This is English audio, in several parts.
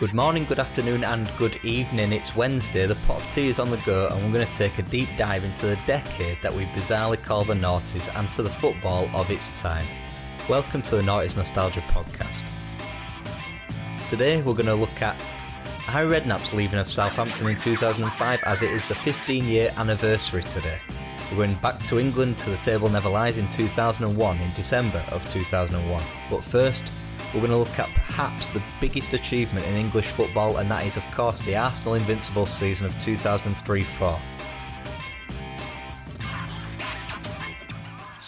Good morning, good afternoon, and good evening. It's Wednesday, the pot of tea is on the go, and we're going to take a deep dive into the decade that we bizarrely call the noughties and to the football of its time. Welcome to the Noughties Nostalgia Podcast. Today, we're going to look at Harry Redknapp's leaving of Southampton in 2005 as it is the 15 year anniversary today. We're going back to England to the table never lies in 2001 in December of 2001. But first, we're going to look at perhaps the biggest achievement in English football, and that is, of course, the Arsenal Invincible season of 2003 4.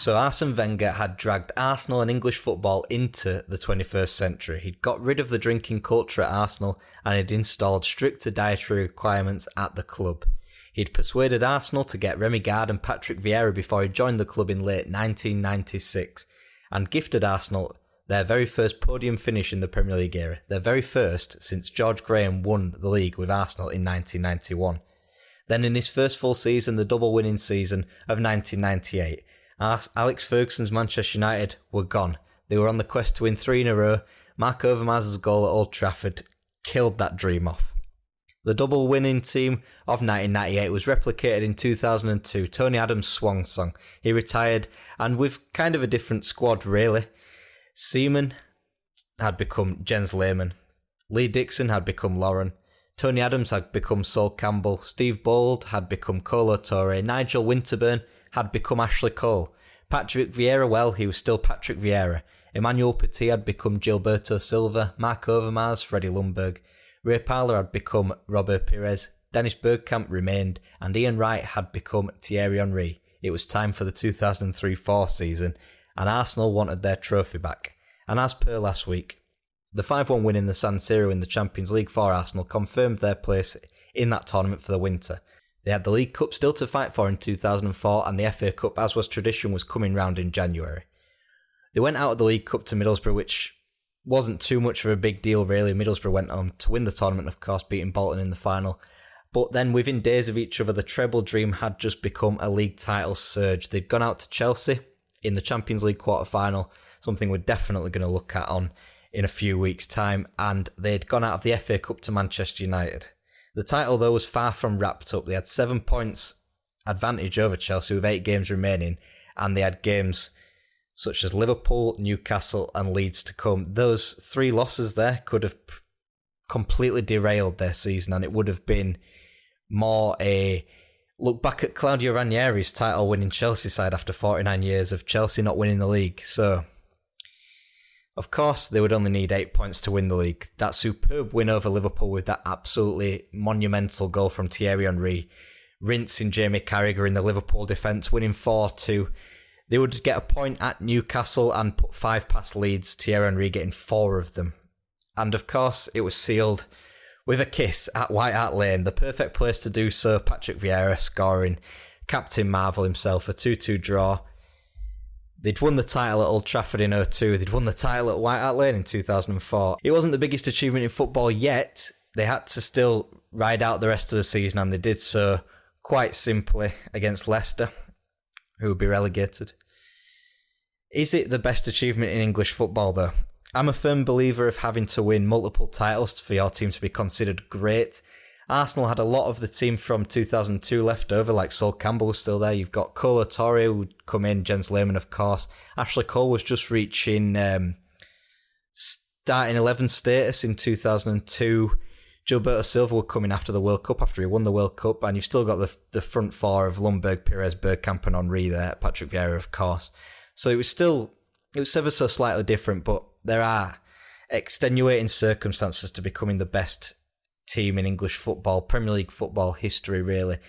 So Arsene Wenger had dragged Arsenal and English football into the 21st century. He'd got rid of the drinking culture at Arsenal and had installed stricter dietary requirements at the club. He'd persuaded Arsenal to get Remi Garde and Patrick Vieira before he joined the club in late 1996 and gifted Arsenal their very first podium finish in the Premier League era, their very first since George Graham won the league with Arsenal in 1991. Then, in his first full season, the double winning season of 1998, Alex Ferguson's Manchester United were gone. They were on the quest to win three in a row. Marc Overmars' goal at Old Trafford killed that dream off. The double winning team of 1998 was replicated in 2002. Tony Adams' swan song. He retired, and with kind of a different squad, really. Seaman had become Jens Lehmann. Lee Dixon had become Lauren. Tony Adams had become Sol Campbell. Steve Bould had become Kolo Touré. Nigel Winterburn had become Ashley Cole. Patrick Vieira, well, he was still Patrick Vieira. Emmanuel Petit had become Gilberto Silva. Marc Overmars, Freddie Ljungberg. Ray Parlour had become Robert Pires. Dennis Bergkamp remained, and Ian Wright had become Thierry Henry. It was time for the 2003 4 season, and Arsenal wanted their trophy back. And as per last week, the 5 1 win in the San Siro in the Champions League for Arsenal confirmed their place in that tournament for the winter. They had the League Cup still to fight for in 2004, and the FA Cup, as was tradition, was coming round in January. They went out of the League Cup to Middlesbrough, which wasn't too much of a big deal, really. Middlesbrough went on to win the tournament, of course, beating Bolton in the final. But then, within days of each other, the treble dream had just become a league title surge. They'd gone out to Chelsea, in the Champions League quarter final, something we're definitely going to look at on in a few weeks' time. And they'd gone out of the FA Cup to Manchester United. The title, though, was far from wrapped up. They had seven points advantage over Chelsea with eight games remaining, and they had games such as Liverpool, Newcastle, and Leeds to come. Those three losses there could have completely derailed their season, and it would have been more a look back at Claudio Ranieri's title winning Chelsea side after 49 years of Chelsea not winning the league. So, of course, they would only need eight points to win the league. That superb win over Liverpool with that absolutely monumental goal from Thierry Henry, rinsing Jamie Carragher in the Liverpool defence, winning 4 2. They would get a point at Newcastle and put five past Leeds, Thierry Henry getting four of them. And of course, it was sealed with a kiss at White Hart Lane, the perfect place to do so. Patrick Vieira scoring, Captain Marvel himself, a 2 2 draw. They'd won the title at Old Trafford in 02. They'd won the title at White Hart Lane in 2004. It wasn't the biggest achievement in football yet. They had to still ride out the rest of the season, and they did so quite simply against Leicester, who would be relegated. Is it the best achievement in English football, though? I'm a firm believer of having to win multiple titles for your team to be considered great. Arsenal had a lot of the team from 2002 left over, like Sol Campbell was still there. You've got Kolo Touré who would come in, Jens Lehmann, of course. Ashley Cole was just reaching um, starting 11 status in 2002. Gilberto Silva would come in after the World Cup, after he won the World Cup, and you've still got the the front four of Ljungberg, Pires, Bergkamp, and Henry there, Patrick Vieira, of course. So it was still, it was ever so slightly different, but there are extenuating circumstances to becoming the best team in English football, Premier League football history, really.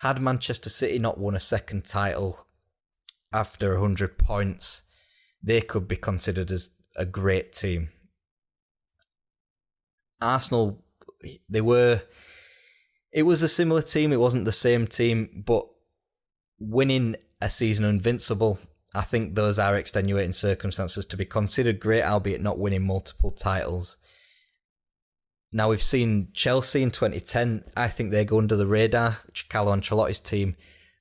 Had Manchester City not won a second title after 100 points, they could be considered as a great team. Arsenal, they were. It was a similar team. It wasn't the same team, but winning a season invincible I think those are extenuating circumstances to be considered great, albeit not winning multiple titles. Now we've seen Chelsea in 2010. I think they go under the radar. Carlo Ancelotti's team,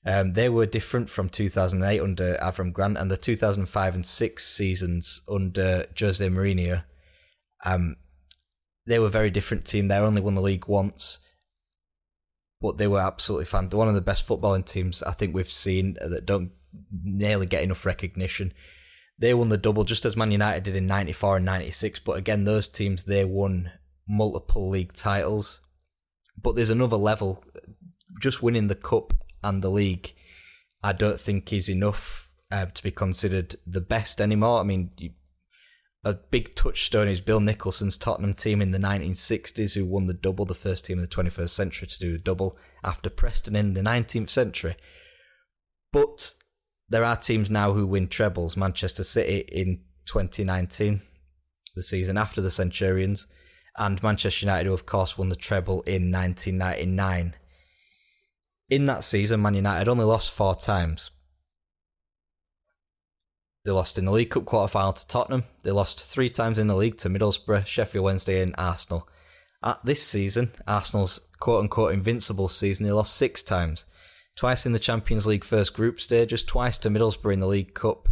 um, they were different from 2008 under Avram Grant and the 2005 and six seasons under Jose Mourinho. Um, they were a very different team. They only won the league once, but they were absolutely fan. One of the best footballing teams I think we've seen that don't nearly get enough recognition. They won the double just as Man United did in 94 and 96, but again, those teams, they won multiple league titles. But there's another level. Just winning the cup and the league, I don't think is enough uh, to be considered the best anymore. I mean, you, a big touchstone is Bill Nicholson's Tottenham team in the 1960s, who won the double, the first team in the 21st century to do the double after Preston in the 19th century. But there are teams now who win trebles. Manchester City in 2019, the season after the Centurions, and Manchester United, who of course won the treble in 1999. In that season, Man United only lost four times. They lost in the League Cup quarter final to Tottenham. They lost three times in the league to Middlesbrough, Sheffield Wednesday, and Arsenal. At this season, Arsenal's quote unquote invincible season, they lost six times twice in the Champions League first group stages, twice to Middlesbrough in the League Cup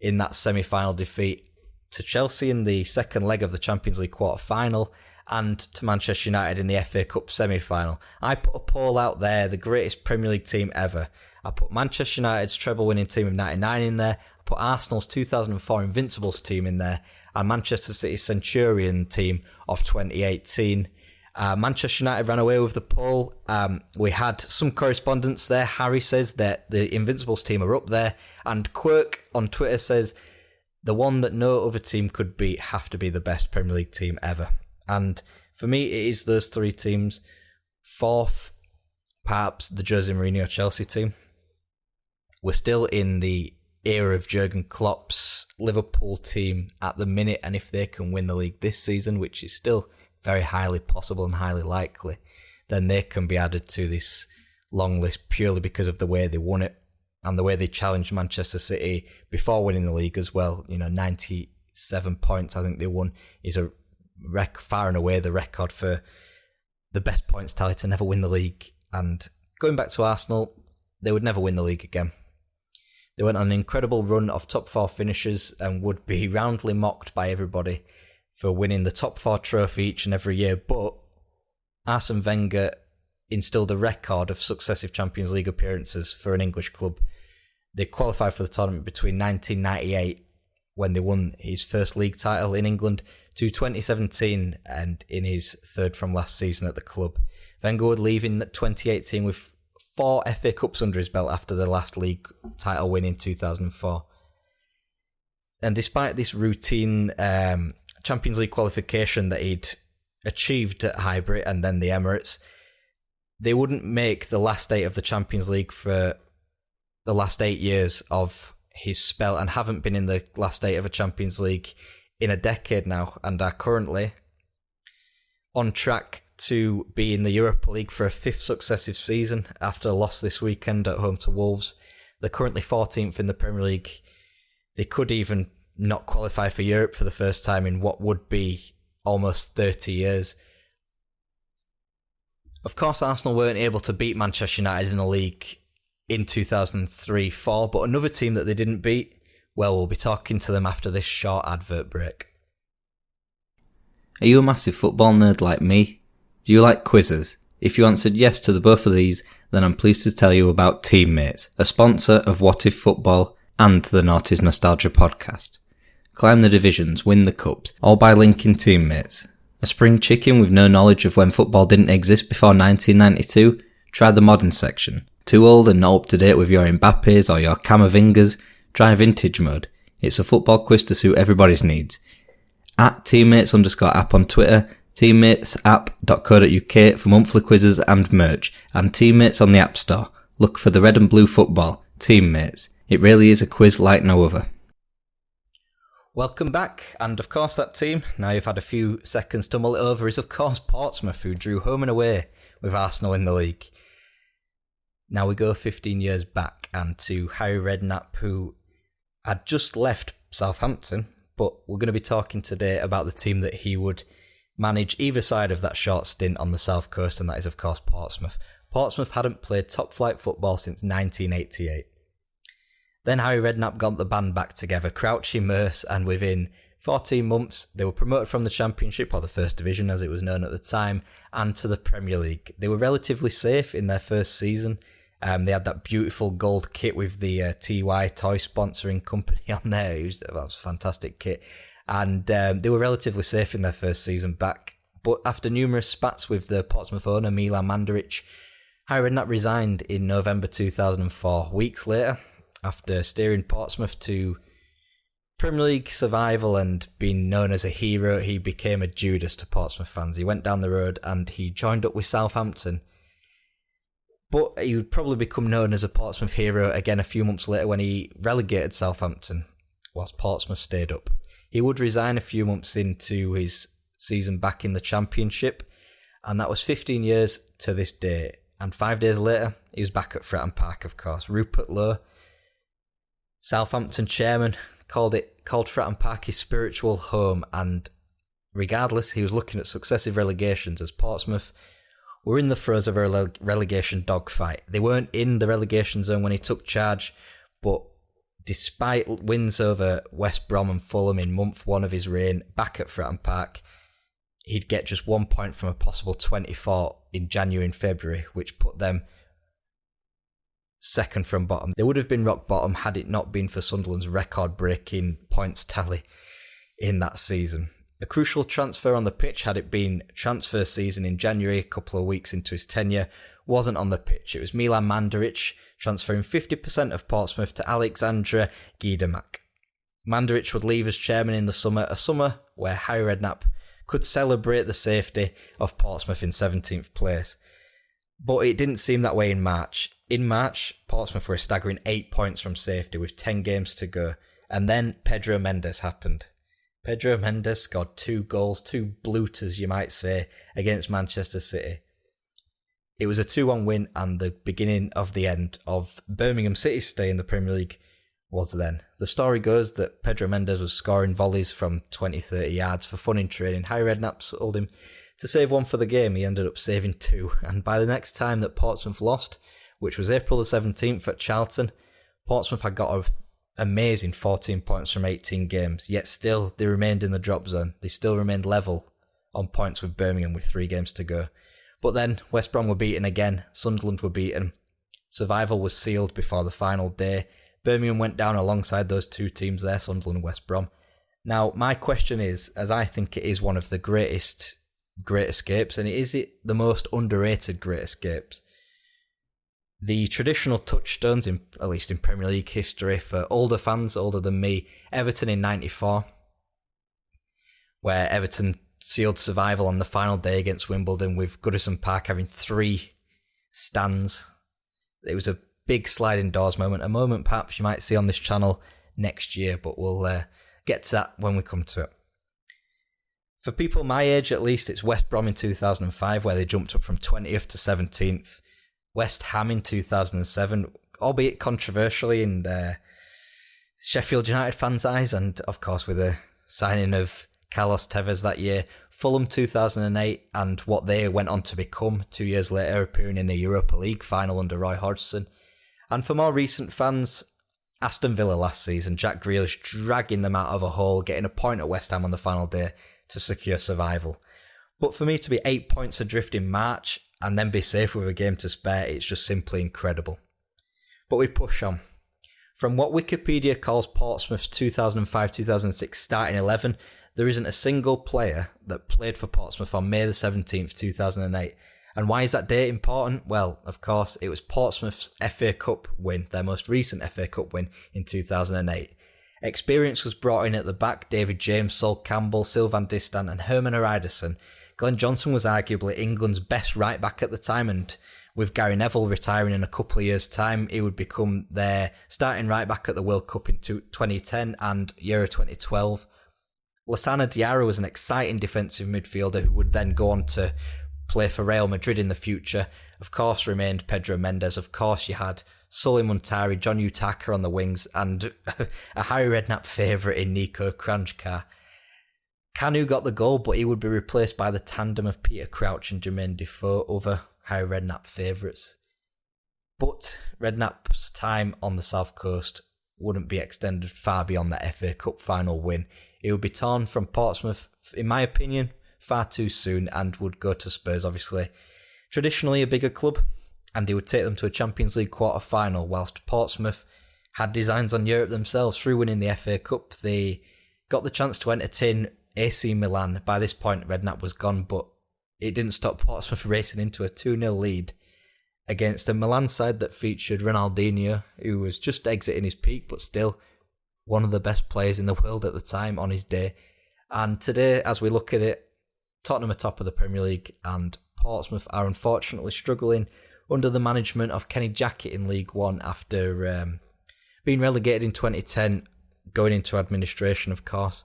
in that semi final defeat, to Chelsea in the second leg of the Champions League quarter final, and to Manchester United in the FA Cup semi final. I put a poll out there, the greatest Premier League team ever. I put Manchester United's treble winning team of 99 in there, I put Arsenal's 2004 Invincibles team in there, and Manchester City's Centurion team of 2018. Uh, Manchester United ran away with the poll. Um, we had some correspondence there. Harry says that the Invincibles team are up there, and Quirk on Twitter says the one that no other team could beat have to be the best Premier League team ever. And for me, it is those three teams. Fourth, perhaps the Jose Mourinho Chelsea team. We're still in the era of Jurgen Klopp's Liverpool team at the minute, and if they can win the league this season, which is still very highly possible and highly likely, then they can be added to this long list purely because of the way they won it and the way they challenged Manchester City before winning the league as well. You know, 97 points I think they won is a rec- far and away the record for the best points tally to never win the league. And going back to Arsenal, they would never win the league again. They went on an incredible run of top four finishes and would be roundly mocked by everybody for winning the top four trophy each and every year, but Arsene Wenger instilled a record of successive Champions League appearances for an English club. They qualified for the tournament between 1998, when they won his first league title in England, to 2017 and in his third from last season at the club. Wenger would leave in 2018 with four FA Cups under his belt after the last league title win in 2004. And despite this routine um, Champions League qualification that he'd achieved at Highbury and then the Emirates, they wouldn't make the last eight of the Champions League for the last eight years of his spell and haven't been in the last eight of a Champions League in a decade now and are currently on track to be in the Europa League for a fifth successive season after a loss this weekend at home to Wolves. They're currently 14th in the Premier League. They could even not qualify for Europe for the first time in what would be almost 30 years. Of course, Arsenal weren't able to beat Manchester United in the league in 2003 4, but another team that they didn't beat, well, we'll be talking to them after this short advert break. Are you a massive football nerd like me? Do you like quizzes? If you answered yes to the both of these, then I'm pleased to tell you about Teammates, a sponsor of What If Football and the Noughties Nostalgia podcast. Climb the divisions, win the cups, all by linking teammates. A spring chicken with no knowledge of when football didn't exist before 1992? Try the modern section. Too old and not up to date with your Mbappes or your Camavingas? Try vintage mode. It's a football quiz to suit everybody's needs. At teammates underscore app on Twitter, teammatesapp.co.uk for monthly quizzes and merch, and teammates on the App Store. Look for the red and blue football. Teammates. It really is a quiz like no other. Welcome back, and of course, that team, now you've had a few seconds to mull it over, is of course Portsmouth, who drew home and away with Arsenal in the league. Now we go 15 years back and to Harry Redknapp, who had just left Southampton, but we're going to be talking today about the team that he would manage either side of that short stint on the south coast, and that is, of course, Portsmouth. Portsmouth hadn't played top flight football since 1988. Then Harry Redknapp got the band back together, Crouchy Merce, and within 14 months, they were promoted from the Championship, or the First Division as it was known at the time, and to the Premier League. They were relatively safe in their first season. Um, they had that beautiful gold kit with the uh, TY toy sponsoring company on there. Was, that was a fantastic kit. And um, they were relatively safe in their first season back. But after numerous spats with the Portsmouth owner, Milan Mandaric, Harry Redknapp resigned in November 2004. Weeks later, after steering Portsmouth to Premier League survival and being known as a hero, he became a Judas to Portsmouth fans. He went down the road and he joined up with Southampton. But he would probably become known as a Portsmouth hero again a few months later when he relegated Southampton, whilst Portsmouth stayed up. He would resign a few months into his season back in the Championship, and that was 15 years to this day. And five days later, he was back at Fratton Park, of course. Rupert Lowe Southampton chairman called it called Fratton Park his spiritual home, and regardless, he was looking at successive relegations as Portsmouth were in the throes of a rele- relegation dogfight. They weren't in the relegation zone when he took charge, but despite wins over West Brom and Fulham in month one of his reign back at Fratton Park, he'd get just one point from a possible 24 in January and February, which put them second from bottom. They would have been rock bottom had it not been for Sunderland's record breaking points tally in that season. A crucial transfer on the pitch, had it been transfer season in January, a couple of weeks into his tenure, wasn't on the pitch. It was Milan Mandaric transferring 50% of Portsmouth to Alexandre Gaydamak. Mandaric would leave as chairman in the summer, a summer where Harry Redknapp could celebrate the safety of Portsmouth in 17th place. But it didn't seem that way in March. In March, Portsmouth were a staggering eight points from safety with 10 games to go. And then Pedro Mendes happened. Pedro Mendes scored two goals, two blooters, you might say, against Manchester City. It was a 2 1 win, and the beginning of the end of Birmingham City's stay in the Premier League was then. The story goes that Pedro Mendes was scoring volleys from 20 30 yards for fun in training. Harry Redknapp told him to save one for the game. He ended up saving two, and by the next time that Portsmouth lost, which was April the 17th at Charlton. Portsmouth had got an amazing 14 points from 18 games, yet still they remained in the drop zone. They still remained level on points with Birmingham with three games to go. But then West Brom were beaten again, Sunderland were beaten. Survival was sealed before the final day. Birmingham went down alongside those two teams there, Sunderland and West Brom. Now, my question is, as I think it is one of the greatest great escapes, and is it the most underrated great escapes? The traditional touchstones, in at least in Premier League history, for older fans, older than me, Everton in '94, where Everton sealed survival on the final day against Wimbledon, with Goodison Park having three stands. It was a big sliding doors moment, a moment perhaps you might see on this channel next year, but we'll uh, get to that when we come to it. For people my age, at least, it's West Brom in 2005, where they jumped up from 20th to 17th. West Ham in 2007, albeit controversially in uh, Sheffield United fans' eyes, and of course with the signing of Carlos Tevez that year. Fulham 2008, and what they went on to become two years later, appearing in the Europa League final under Roy Hodgson. And for more recent fans, Aston Villa last season, Jack Grealish dragging them out of a hole, getting a point at West Ham on the final day to secure survival. But for me to be eight points adrift in March and then be safe with a game to spare, it's just simply incredible. But we push on. From what Wikipedia calls Portsmouth's 2005 2006 starting 11, there isn't a single player that played for Portsmouth on May the 17th, 2008. And why is that date important? Well, of course, it was Portsmouth's FA Cup win, their most recent FA Cup win in 2008. Experience was brought in at the back David James, Sol Campbell, Sylvain Distin, and Hermann Hreidarsson. Glenn Johnson was arguably England's best right back at the time, and with Gary Neville retiring in a couple of years' time, he would become their starting right back at the World Cup in 2010 and Euro 2012. Lassana Diarra was an exciting defensive midfielder who would then go on to play for Real Madrid in the future. Of course, remained Pedro Mendes. Of course, you had Sulley Muntari, John Utaka on the wings, and a Harry Redknapp favourite in Niko Kranjcar. Kanu got the goal, but he would be replaced by the tandem of Peter Crouch and Jermaine Defoe, other Harry Redknapp favourites. But Redknapp's time on the south coast wouldn't be extended far beyond that FA Cup final win. He would be torn from Portsmouth, in my opinion, far too soon and would go to Spurs, obviously. Traditionally a bigger club, and he would take them to a Champions League quarter final, whilst Portsmouth had designs on Europe themselves through winning the FA Cup. They got the chance to entertain AC Milan. By this point, Redknapp was gone, but it didn't stop Portsmouth racing into a 2 0 lead against a Milan side that featured Ronaldinho, who was just exiting his peak, but still one of the best players in the world at the time on his day. And today, as we look at it, Tottenham are top of the Premier League, and Portsmouth are unfortunately struggling under the management of Kenny Jackett in League One after um, being relegated in 2010, going into administration, of course,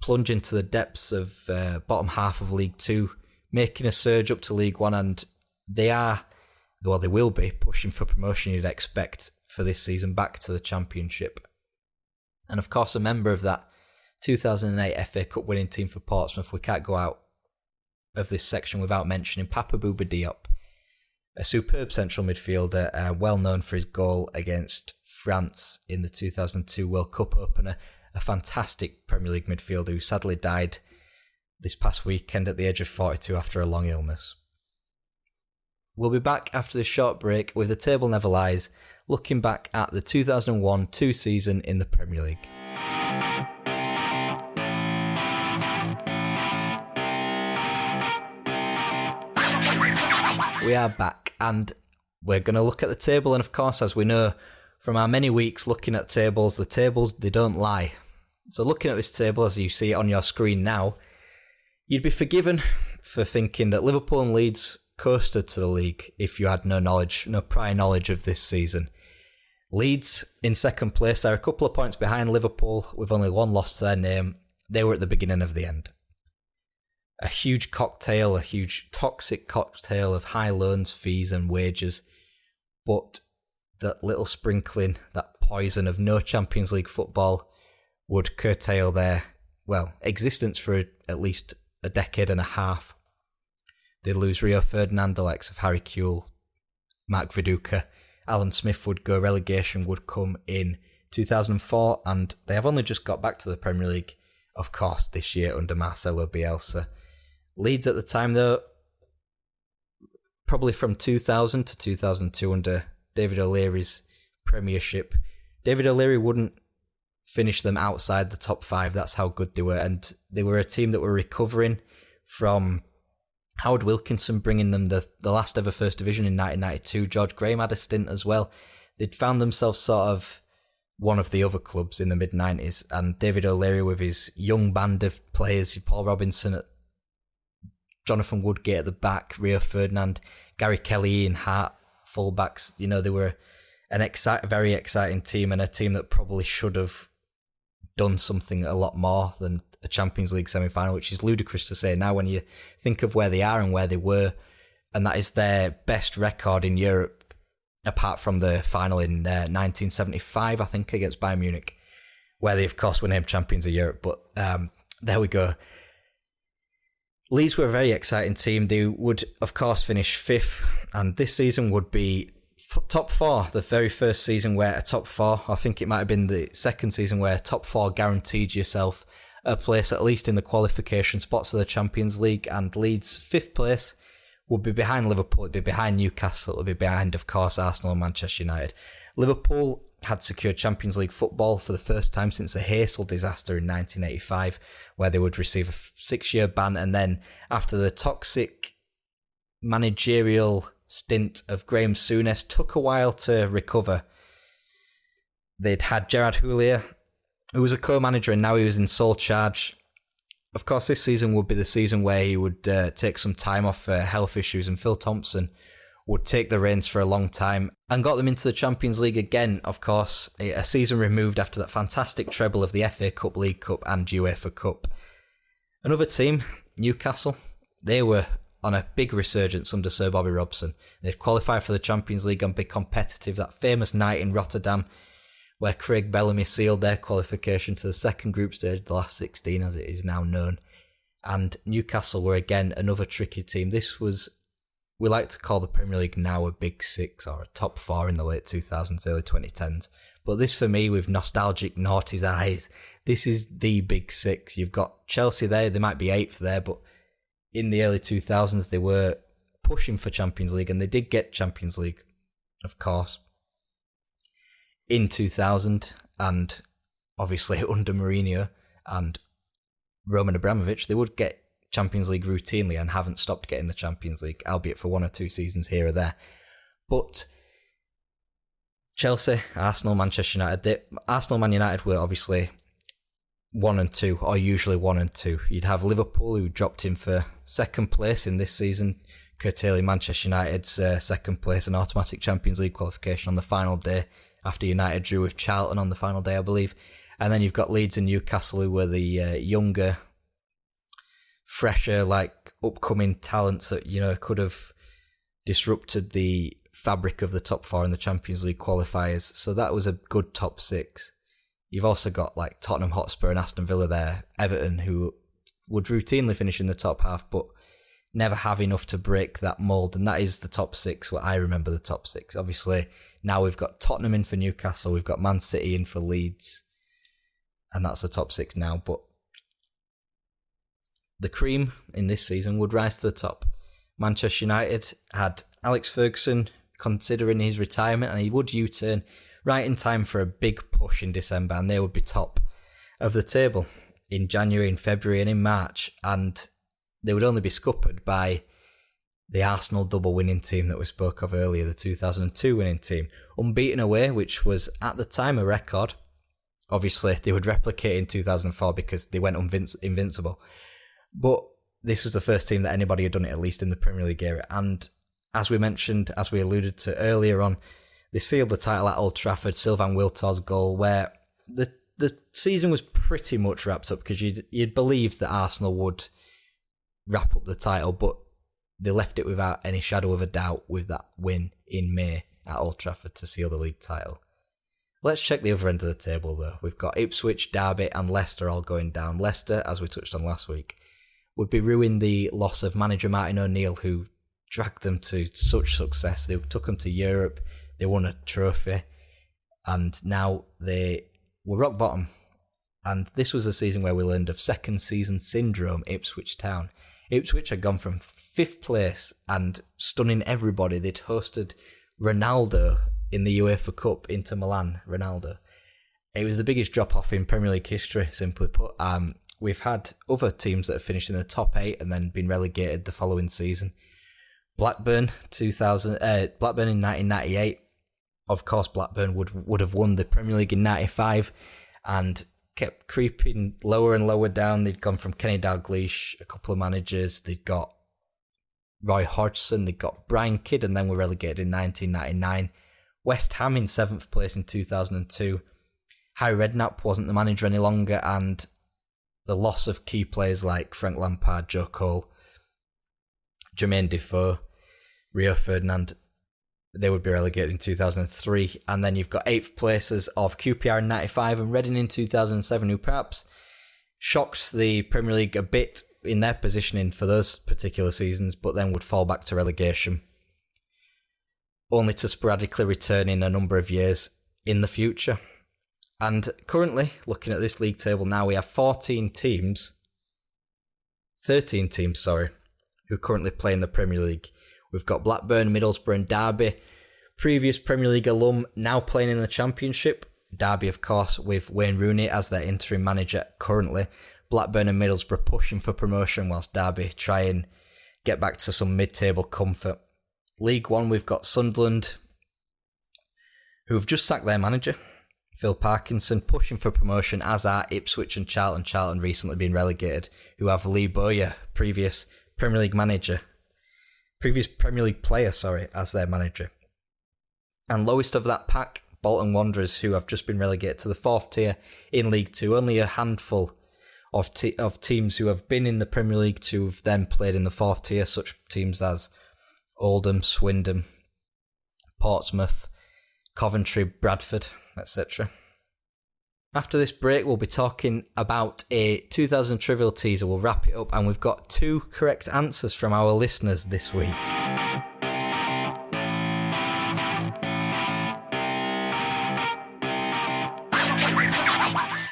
plunging into the depths of uh, bottom half of League Two, making a surge up to League One, and they are, well, they will be pushing for promotion. You'd expect for this season back to the Championship, and of course, a member of that 2008 FA Cup winning team for Portsmouth. We can't go out of this section without mentioning Papa Bouba Diop, a superb central midfielder, uh, well known for his goal against France in the 2002 World Cup opener. A fantastic Premier League midfielder who sadly died this past weekend at the age of 42 after a long illness. We'll be back after this short break with the table never lies, looking back at the 2001 2 season in the Premier League. we are back and we're going to look at the table. And of course, as we know from our many weeks looking at tables, the tables, they don't lie. So, looking at this table as you see it on your screen now, you'd be forgiven for thinking that Liverpool and Leeds coasted to the league if you had no knowledge, no prior knowledge of this season. Leeds in second place, they're a couple of points behind Liverpool with only one loss to their name. They were at the beginning of the end a huge cocktail, a huge toxic cocktail of high loans, fees, and wages. But that little sprinkling, that poison of no Champions League football would curtail their, well, existence for at least a decade and a half. They lose Rio Ferdinand, the likes of Harry Kewell, Mark Viduka, Alan Smith would go, relegation would come in 2004, and they have only just got back to the Premier League, of course, this year under Marcelo Bielsa. Leeds at the time, though, probably from 2000 to 2002 under David O'Leary's premiership, David O'Leary wouldn't finish them outside the top five. That's how good they were. And they were a team that were recovering from Howard Wilkinson bringing them the, the last ever first division in 1992. George Graham had a stint as well. They'd found themselves sort of one of the other clubs in the mid 90s. And David O'Leary with his young band of players, Paul Robinson at Jonathan Woodgate at the back, Rio Ferdinand, Gary Kelly, and Harte fullbacks. You know, they were an excite, very exciting team and a team that probably should have done something a lot more than a Champions League semi final, which is ludicrous to say now when you think of where they are and where they were. And that is their best record in Europe, apart from the final in uh, 1975, I think, against Bayern Munich, where they, of course, were named champions of Europe. But um, there we go. Leeds were a very exciting team. They would, of course, finish fifth, and this season would be f- top four. The very first season where a top four, I think it might have been the second season where top four guaranteed yourself a place at least in the qualification spots for the Champions League, and Leeds fifth place would be behind Liverpool, it'd be behind Newcastle, it'd be behind, of course, Arsenal and Manchester United. Liverpool had secured Champions League football for the first time since the Heysel disaster in 1985, where they would receive a six year ban, and then after the toxic managerial stint of Graham Souness took a while to recover. They'd had Gerard Houllier, who was a co-manager, and now he was in sole charge. Of course, this season would be the season where he would uh, take some time off for health issues, and Phil Thompson would take the reins for a long time and got them into the Champions League again. Of course, a season removed after that fantastic treble of the FA Cup, League Cup, and UEFA Cup. Another team, Newcastle, they were on a big resurgence under Sir Bobby Robson. They'd qualified for the Champions League and be competitive. That famous night in Rotterdam, where Craig Bellamy sealed their qualification to the second group stage, the last 16 as it is now known. And Newcastle were again another tricky team. This was, we like to call the Premier League now a big six or a top four in the late 2000s, early 2010s. But this for me, with nostalgic noughties eyes, this is the big six. You've got Chelsea there, they might be eighth there, but in the early 2000s, they were pushing for Champions League, and they did get Champions League, of course, in 2000, and obviously under Mourinho and Roman Abramovich, they would get Champions League routinely and haven't stopped getting the Champions League, albeit for one or two seasons here or there. But Chelsea, Arsenal, Manchester United, they, Arsenal, Man United were obviously one and two, or usually one and two. You'd have Liverpool, who dropped in for second place in this season, curtailing Manchester United's uh, second place and automatic Champions League qualification on the final day after United drew with Charlton on the final day, I believe. And then you've got Leeds and Newcastle, who were the uh, younger, fresher, like upcoming talents that you know could have disrupted the fabric of the top four in the Champions League qualifiers. So that was a good top six. You've also got like Tottenham Hotspur and Aston Villa there, Everton, who would routinely finish in the top half, but never have enough to break that mould. And that is the top six, what I remember the top six. Obviously, now we've got Tottenham in for Newcastle, we've got Man City in for Leeds, and that's the top six now. But the cream in this season would rise to the top. Manchester United had Alex Ferguson considering his retirement, and he would U turn right in time for a big push in December, and they would be top of the table in January, in February, and in March, and they would only be scuppered by the Arsenal double winning team that we spoke of earlier, the 2002 winning team, unbeaten away, which was at the time a record. Obviously, they would replicate in 2004 because they went invincible. But this was the first team that anybody had done it, at least in the Premier League era. And as we mentioned, as we alluded to earlier on, they sealed the title at Old Trafford, Sylvain Wiltord's goal, where the the season was pretty much wrapped up because you'd you'd believed that Arsenal would wrap up the title, but they left it without any shadow of a doubt with that win in May at Old Trafford to seal the league title. Let's check the other end of the table though. We've got Ipswich, Derby, and Leicester all going down. Leicester, as we touched on last week, would be ruining the loss of manager Martin O'Neill, who dragged them to such success. They took them to Europe. They won a trophy, and now they were rock bottom. And this was a season where we learned of second season syndrome, Ipswich Town. Ipswich had gone from fifth place and stunning everybody. They'd hosted Ronaldo in the UEFA Cup Inter Milan. Ronaldo. It was the biggest drop off in Premier League history, simply put. Um, we've had other teams that have finished in the top eight and then been relegated the following season. Blackburn, 2000, uh, Blackburn in 1998 of course, Blackburn would would have won the Premier League in '95, and kept creeping lower and lower down. They'd gone from Kenny Dalglish, a couple of managers. They'd got Roy Hodgson. they'd got Brian Kidd, and then were relegated in 1999. West Ham in seventh place in 2002. Harry Redknapp wasn't the manager any longer, and the loss of key players like Frank Lampard, Joe Cole, Jermaine Defoe, Rio Ferdinand they would be relegated in 2003. And then you've got eighth places of QPR in 95 and Reading in 2007, who perhaps shocked the Premier League a bit in their positioning for those particular seasons, but then would fall back to relegation, only to sporadically return in a number of years in the future. And currently, looking at this league table now, we have 14 teams, 13 teams, sorry, who currently play in the Premier League. We've got Blackburn, Middlesbrough, and Derby, previous Premier League alum, now playing in the Championship. Derby, of course, with Wayne Rooney as their interim manager currently. Blackburn and Middlesbrough pushing for promotion, whilst Derby try and get back to some mid table comfort. League One, we've got Sunderland, who have just sacked their manager, Phil Parkinson, pushing for promotion, as are Ipswich and Charlton. Charlton recently been relegated, who have Lee Bowyer, previous Premier League manager, previous Premier League player, sorry, as their manager. And lowest of that pack, Bolton Wanderers, who have just been relegated to the fourth tier in League Two. Only a handful of te- of teams who have been in the Premier League to have then played in the fourth tier, such teams as Oldham, Swindon, Portsmouth, Coventry, Bradford, etc. After this break, we'll be talking about a 2000 trivial teaser. We'll wrap it up, and we've got two correct answers from our listeners this week.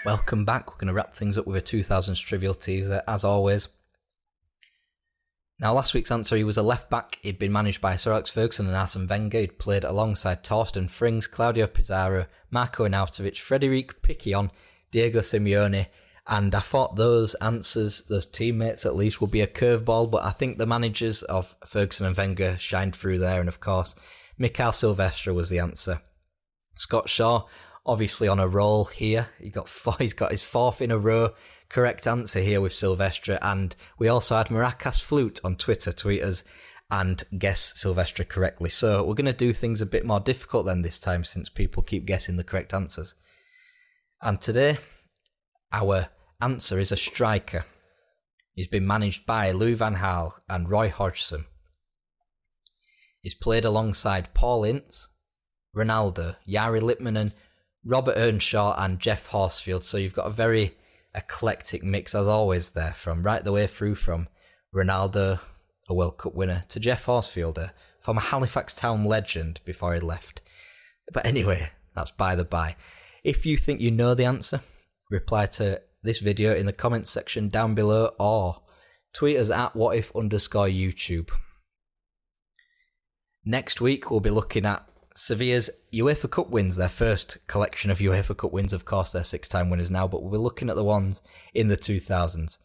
Welcome back. We're going to wrap things up with a 2000s trivial teaser, as always. Now, last week's answer, he was a left back. He'd been managed by Sir Alex Ferguson and Arsene Wenger. He'd played alongside Torsten Frings, Claudio Pizarro, Marko Arnautovic, Frederic Piquionne, Diego Simeone, and I thought those answers, those teammates at least, would be a curveball, but I think the managers of Ferguson and Wenger shined through there, and of course, Mikael Silvestre was the answer. Scott Shaw, obviously on a roll here. He got four, he's got his fourth in a row correct answer here with Silvestre, and we also had Maracas Flute on Twitter tweet us and guess Silvestre correctly. So we're going to do things a bit more difficult than this time since people keep guessing the correct answers. And today, our answer is a striker. He's been managed by Lou Van Gaal and Roy Hodgson. He's played alongside Paul Ince, Ronaldo, Jari Litmanen, Robert Earnshaw, and Geoff Horsfield. So you've got a very eclectic mix as always there from right the way through from Ronaldo, a World Cup winner, to Geoff Horsfield, a former Halifax Town legend before he left. But anyway, that's by the by. If you think you know the answer, reply to this video in the comments section down below or tweet us at what if underscore YouTube. Next week, we'll be looking at Sevilla's UEFA Cup wins, their first collection of UEFA Cup wins, of course, they're six time winners now, but we'll be looking at the ones in the 2000s.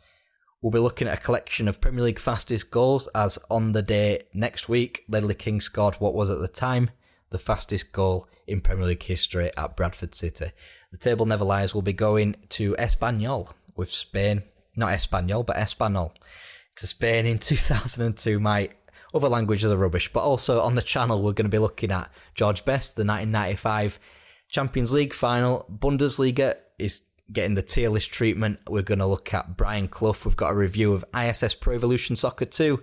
We'll be looking at a collection of Premier League fastest goals, as on the day next week, Ledley King scored what was at the time the fastest goal in Premier League history at Bradford City. The table never lies. We'll be going to Espanyol with Spain, not Espanyol, but Espanol, to Spain in 2002. My other languages are rubbish. But also on the channel, we're going to be looking at George Best, the 1995 Champions League final. Bundesliga is getting the tier list treatment. We're going to look at Brian Clough. We've got a review of ISS Pro Evolution Soccer 2.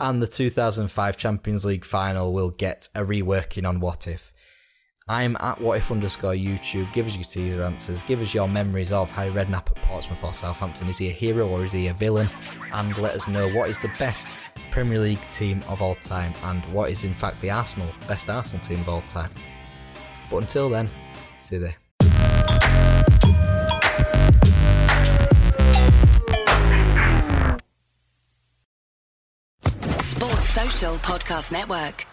And the 2005 Champions League final will get a reworking on What If. I'm at what if underscore YouTube. Give us your teaser answers. Give us your memories of Harry Redknapp at Portsmouth or Southampton. Is he a hero or is he a villain? And let us know what is the best Premier League team of all time and what is in fact the Arsenal best Arsenal team of all time. But until then, see you there. Sports Social Podcast Network.